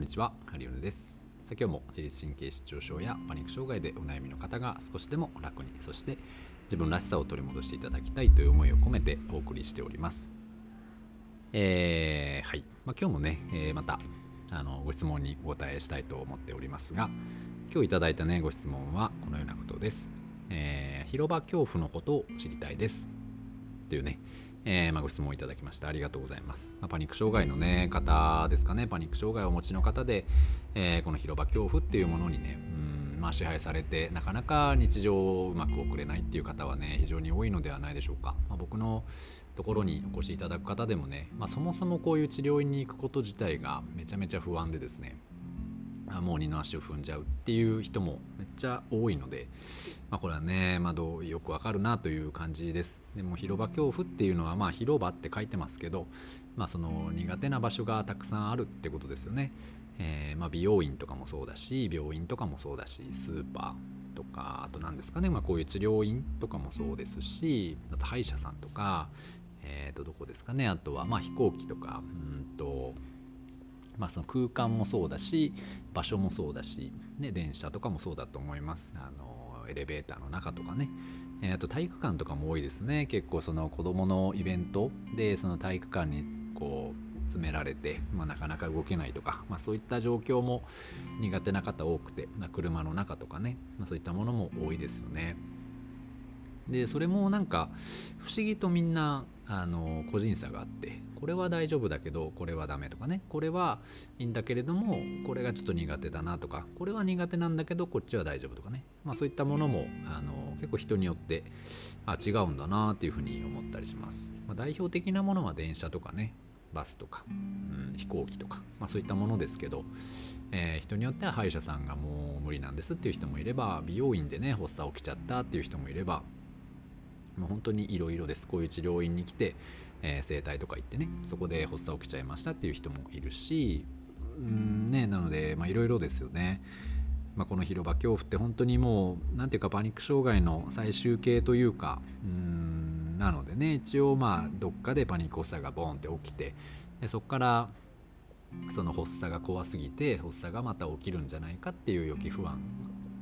こんにちは、ハリオネです。さ今日も自律神経失調症やパニック障害でお悩みの方が少しでも楽に、そして自分らしさを取り戻していただきたいという思いを込めてお送りしております。えーはい。まあ、今日もね、えーまたあのご質問にお答えしたいと思っておりますが、今日いただいたね、ご質問はこのようなことです。えー広場恐怖のことを知りたいです。というね、えーまあ、ご質問いただきましてありがとうございます。まあパニック障害の、ね、方ですかね、パニック障害をお持ちの方で、えーこの広場恐怖っていうものにね、うんまあ、支配されて、なかなか日常をうまく送れないっていう方はね、非常に多いのではないでしょうか。まあ、僕のところにお越しいただく方でもね、ま、そもそもこういう治療院に行くこと自体がめちゃめちゃ不安でですね、もう二の足を踏んじゃうっていう人もめっちゃ多いので、まあ、これはね、まあ、どうよくわかるなという感じです。でも広場恐怖っていうのはまあ広場って書いてますけど、まあ、その苦手な場所がたくさんあるってことですよね、えーまあ、美容院とかもそうだし病院とかもそうだしスーパーとかあと何ですかね、まあ、こういう治療院とかもそうですしあと歯医者さんとか、えー、とどこですかねあとはまあ飛行機とかうんとまあ、その空間もそうだし場所もそうだし、ね、電車とかもそうだと思います。あのエレベーターの中とかね、えーあと体育館とかも多いですね。結構その子どものイベントでその体育館にこう詰められて、まあ、なかなか動けないとか、まあ、そういった状況も苦手な方多くて、まあ、車の中とかね、ま、そういったものも多いですよね。でそれもなんか不思議とみんなあの個人差があってこれは大丈夫だけどこれはダメとかね。これはいいんだけれどもこれがちょっと苦手だなとかこれは苦手なんだけどこっちは大丈夫とかね、まあ、そういったものもあの結構人によってあ違うんだなっていうふうに思ったりします、まあ、代表的なものは電車とかね。バスとか、うん、飛行機とか、まあ、そういったものですけど、えー人によっては歯医者さんがもう無理なんですっていう人もいれば美容院でね発作起きちゃったっていう人もいればもう本当にいろいろですこういう治療院に来て、えー整体とか行ってねそこで発作起きちゃいましたっていう人もいるしうんねなのでいろいろですよね。まあ、この広場恐怖って本当にもう何ていうかパニック障害の最終形というかうんなのでね一応まあどっかでパニック発作がボーンって起きてでそこからその発作が怖すぎて発作がまた起きるんじゃないかっていう予期不安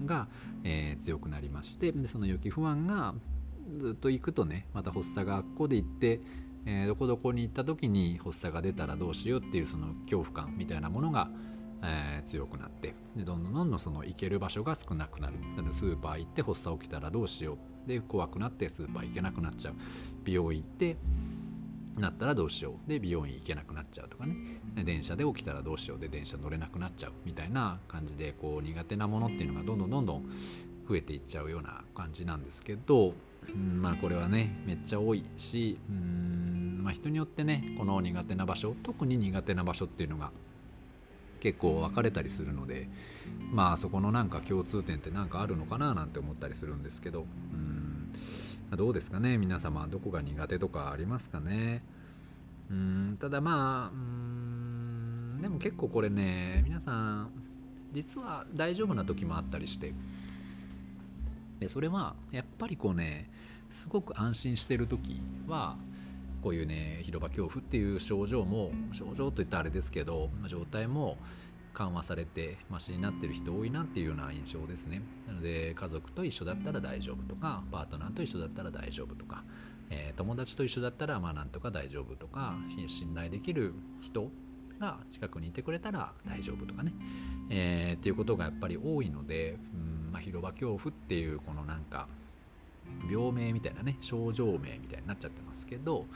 が、えー強くなりましてでその予期不安がずっと行くとねまた発作がここで行って、えーどこどこに行った時に発作が出たらどうしようっていうその恐怖感みたいなものが、えー強くなってでどんどんどんどんその行ける場所が少なくなる。だからスーパー行って発作起きたらどうしよう。で怖くなってスーパー行けなくなっちゃう。美容院行ってなったらどうしよう。で美容院行けなくなっちゃうとかね。電車で起きたらどうしよう。で電車乗れなくなっちゃう。みたいな感じでこう苦手なものっていうのがどんどんどんどん増えていっちゃうような感じなんですけど、うん、まあこれはねめっちゃ多いしうん、まあ、人によってねこの苦手な場所特に苦手な場所っていうのが結構分かれたりするのでまあそこのなんか共通点って何かあるのかななんて思ったりするんですけどうんどうですかね皆様どこが苦手とかありますかね？うんただまあうんでも結構これね皆さん実は大丈夫な時もあったりしてでそれはやっぱりこうねすごく安心してる時はこういうね広場恐怖っていう症状も症状といったらあれですけど状態も緩和されてマシになってる人多いなっていうような印象ですね。なので家族と一緒だったら大丈夫とかパートナーと一緒だったら大丈夫とか、えー友達と一緒だったらまあなんとか大丈夫とか信頼できる人が近くにいてくれたら大丈夫とかね、えーっていうことがやっぱり多いので、うんあ、広場恐怖っていうこのなんか病名みたいなね症状名みたいになっちゃってますけど、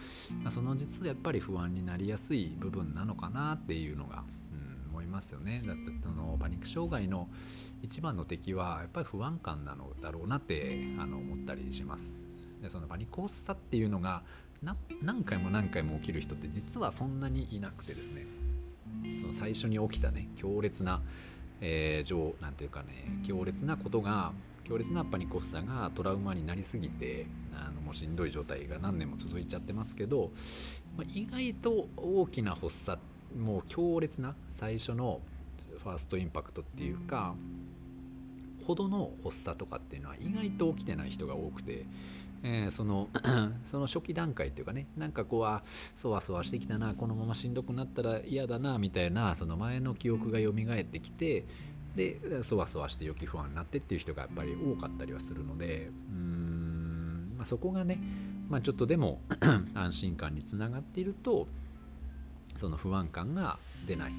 まあ、その実はやっぱり不安になりやすい部分なのかなっていうのが、うん、思いますよね。だってあのパニック障害の一番の敵はやっぱり不安感なのだろうなってあの思ったりします。でそのパニック発作っていうのが何回も何回も起きる人って実はそんなにいなくてですね。その最初に起きたね強烈な、えー、情なんていうかね強烈なことが強烈なパニック発作がトラウマになりすぎてあのもうしんどい状態が何年も続いちゃってますけど、まあ、意外と大きな発作もう強烈な最初のファーストインパクトっていうかほどの発作とかっていうのは意外と起きてない人が多くて、えー、その その初期段階っていうかねなんかこうはそわそわしてきたなこのまましんどくなったら嫌だなみたいなその前の記憶が蘇ってきてでそわそわして予期不安になってっていう人がやっぱり多かったりはするのでうん、まあ、そこがね、まあ、ちょっとでも 安心感につながっているとその不安感が出ない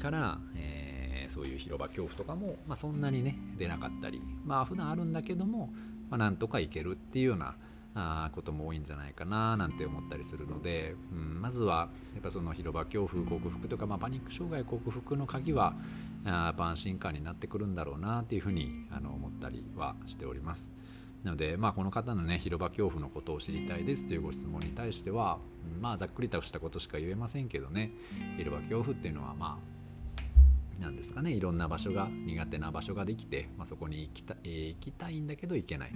から、えー、そういう広場恐怖とかも、まあ、そんなにね出なかったりまあ普段あるんだけども、まあ、なんとかいけるっていうようなあことも多いんじゃないかななんて思ったりするので、うん、まずはやっぱその広場恐怖克服とか、まあ、パニック障害克服の鍵はあやっぱ安心感になってくるんだろうなっていうふうにあの思ったりはしております。なので、まあ、この方のね広場恐怖のことを知りたいですというご質問に対しては、まあ、ざっくりとしたことしか言えませんけどね広場恐怖っていうのはまあなんですかね。いろんな場所が苦手な場所ができて、まあ、そこに行きた,、えー、行きたいんだけど行けない、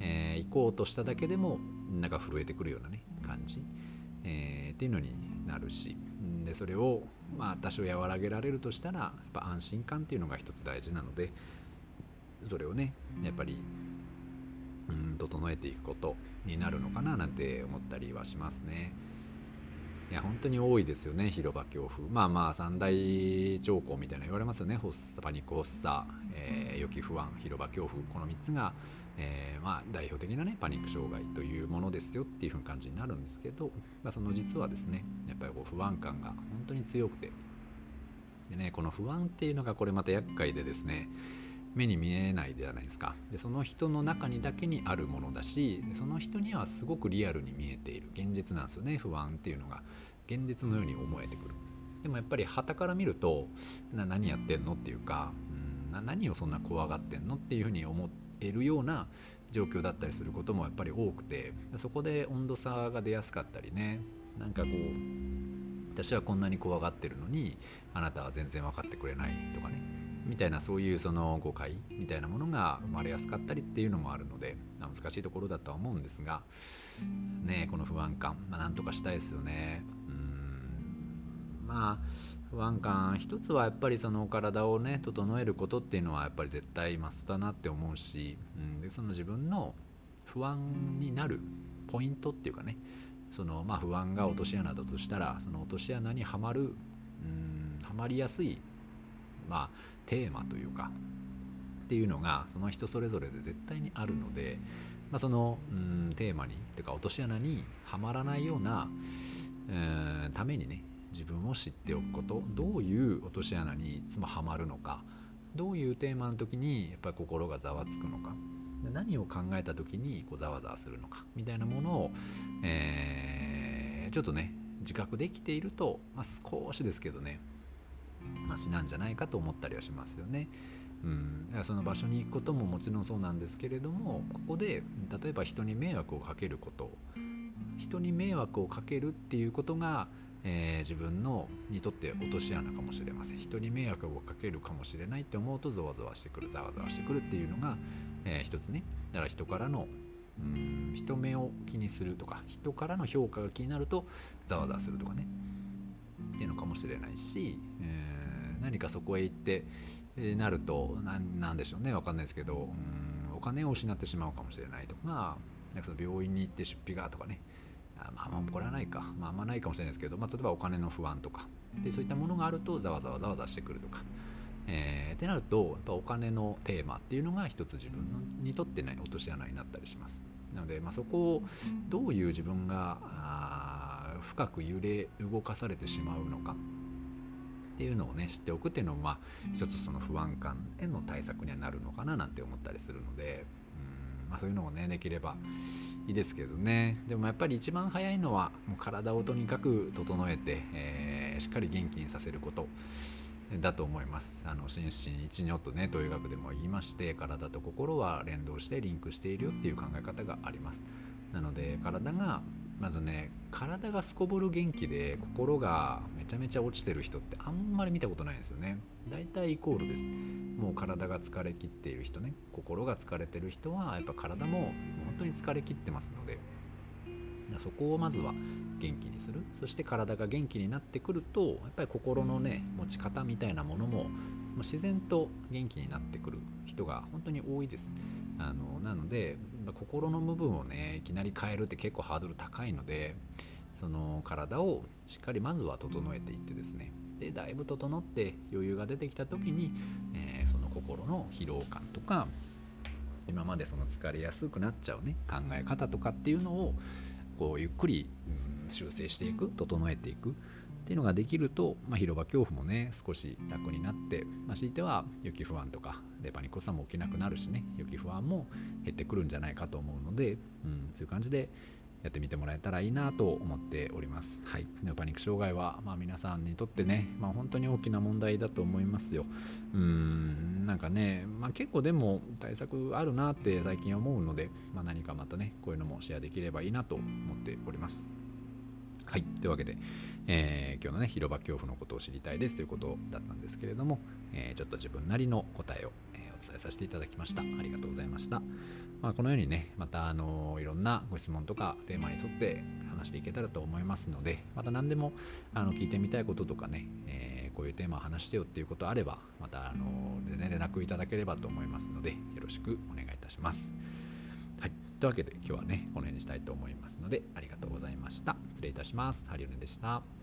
えー、行こうとしただけでもなんか震えてくるようなね感じ、えー、っていうのになるし。でそれをまあ多少和らげられるとしたらやっぱ安心感っていうのが一つ大事なのでそれをねやっぱりうん整えていくことになるのかななんて思ったりはしますね。いや本当に多いですよね広場恐怖。まあまあ三大兆候みたいな言われますよね。発作パニック発作、えー、予期不安広場恐怖。この3つが、えー、まあ代表的なねパニック障害というものですよっていう風な感じになるんですけど、まあ、その実はですねやっぱりこう不安感が本当に強くて。でねこの不安っていうのがこれまた厄介でですね目に見えないじゃないですか。でその人の中にだけにあるものだしその人にはすごくリアルに見えている現実なんですよね。不安っていうのが。現実のように思えてくる。でもやっぱり旗から見るとな何やってんのっていうかうん何をそんな怖がってんのっていうふうに思えるような状況だったりすることもやっぱり多くてそこで温度差が出やすかったりね。なんかこう私はこんなに怖がってるのにあなたは全然分かってくれないとかね。みたいなそういうその誤解みたいなものが生まれやすかったりっていうのもあるので難しいところだとは思うんですがねこの不安感、まあ、なんとかしたいですよね。うん。まあ不安感一つはやっぱりその体をね整えることっていうのはやっぱり絶対マストだなって思うし、うん、でその自分の不安になるポイントっていうかねそのまあ不安が落とし穴だとしたらその落とし穴にはまるうんはまりやすいまあテーマというかっていうのがその人それぞれで絶対にあるので、まあ、そのうんテーマにというか落とし穴にはまらないような、え、ためにね自分を知っておくことどういう落とし穴にいつもはまるのかどういうテーマの時にやっぱり心がざわつくのか何を考えた時にこうざわざわするのかみたいなものを、えー、ちょっとね自覚できていると、まあ、少しですけどねマシなんじゃないかと思ったりはしますよね。うん、だからその場所に行くことももちろんそうなんですけれどもここで例えば人に迷惑をかけること。人に迷惑をかけるっていうことが、えー、自分のにとって落とし穴かもしれません。人に迷惑をかけるかもしれないって思うとゾワゾワしてくるざわざわしてくるっていうのが、えー、一つね。だから人からのうん人目を気にするとか人からの評価が気になるとざわざわするとかね。っていうのかもしれないし、えー、何かそこへ行って、えー、なると何でしょうね分かんないですけどうんお金を失ってしまうかもしれないとかなんかその病院に行って出費がとかねあまあまあこれはないか、まあ、あんまないかもしれないですけど、まあ、例えばお金の不安とかでそういったものがあるとざわざわざわざわしてくるとか。えー、ってなるとやっぱお金のテーマっていうのが一つ自分のにとってね落とし穴になったりします。なので、まあ、そこをどういう自分が深く揺れ動かされてしまうのか。っていうのをね知っておくっていうのもまあ一つその不安感への対策にはなるのかななんて思ったりするので。うんまあそういうのもねできればいいですけどね。でもやっぱり一番早いのはもう体をとにかく整えて、えー、しっかり元気にさせること。だと思います。あの心身一如とねという学でも言いまして体と心は連動してリンクしているよっていう考え方があります。なので体がまずね体がすこぶる元気で心がめちゃめちゃ落ちてる人ってあんまり見たことないんですよね。大体イコールです。もう体が疲れきっている人ね。心が疲れてる人はやっぱ体も本当に疲れきってますので。そこをまずは元気にする。そして体が元気になってくるとやっぱり心のね持ち方みたいなものも自然と元気になってくる人が本当に多いです。あのなので心の部分をねいきなり変えるって結構ハードル高いのでその体をしっかりまずは整えていってですね。でだいぶ整って余裕が出てきた時に、えー、その心の疲労感とか今までその疲れやすくなっちゃうね考え方とかっていうのをこうゆっくり、うん、修正していく整えていく。っていうのができると、まあ、広場恐怖もね少し楽になって、まあ、強いては雪不安とかでパニックさも起きなくなるしね雪不安も減ってくるんじゃないかと思うので、うん、そういう感じでやってみてもらえたらいいなと思っております。はい、パニック障害は、まあ、皆さんにとってね、まあ、本当に大きな問題だと思いますよ。うーん、なんかね、まあ、結構でも対策あるなって最近思うので、まあ、何かまたね、こういうのもシェアできればいいなと思っております。はい、というわけで、えー、今日のね、広場恐怖のことを知りたいですということだったんですけれども、えー、ちょっと自分なりの答えを、え、お伝えさせていただきました。ありがとうございました。まあ、このようにね、またあのいろんなご質問とかテーマに沿って話していけたらと思いますので、また何でもあの聞いてみたいこととかね、えー、こういうテーマを話してよっていうことあれば、またあの、連絡いただければと思いますので、よろしくお願いいたします。というわけで今日はね、この辺にしたいと思いますので、ありがとうございました。失礼いたします。ハリオネでした。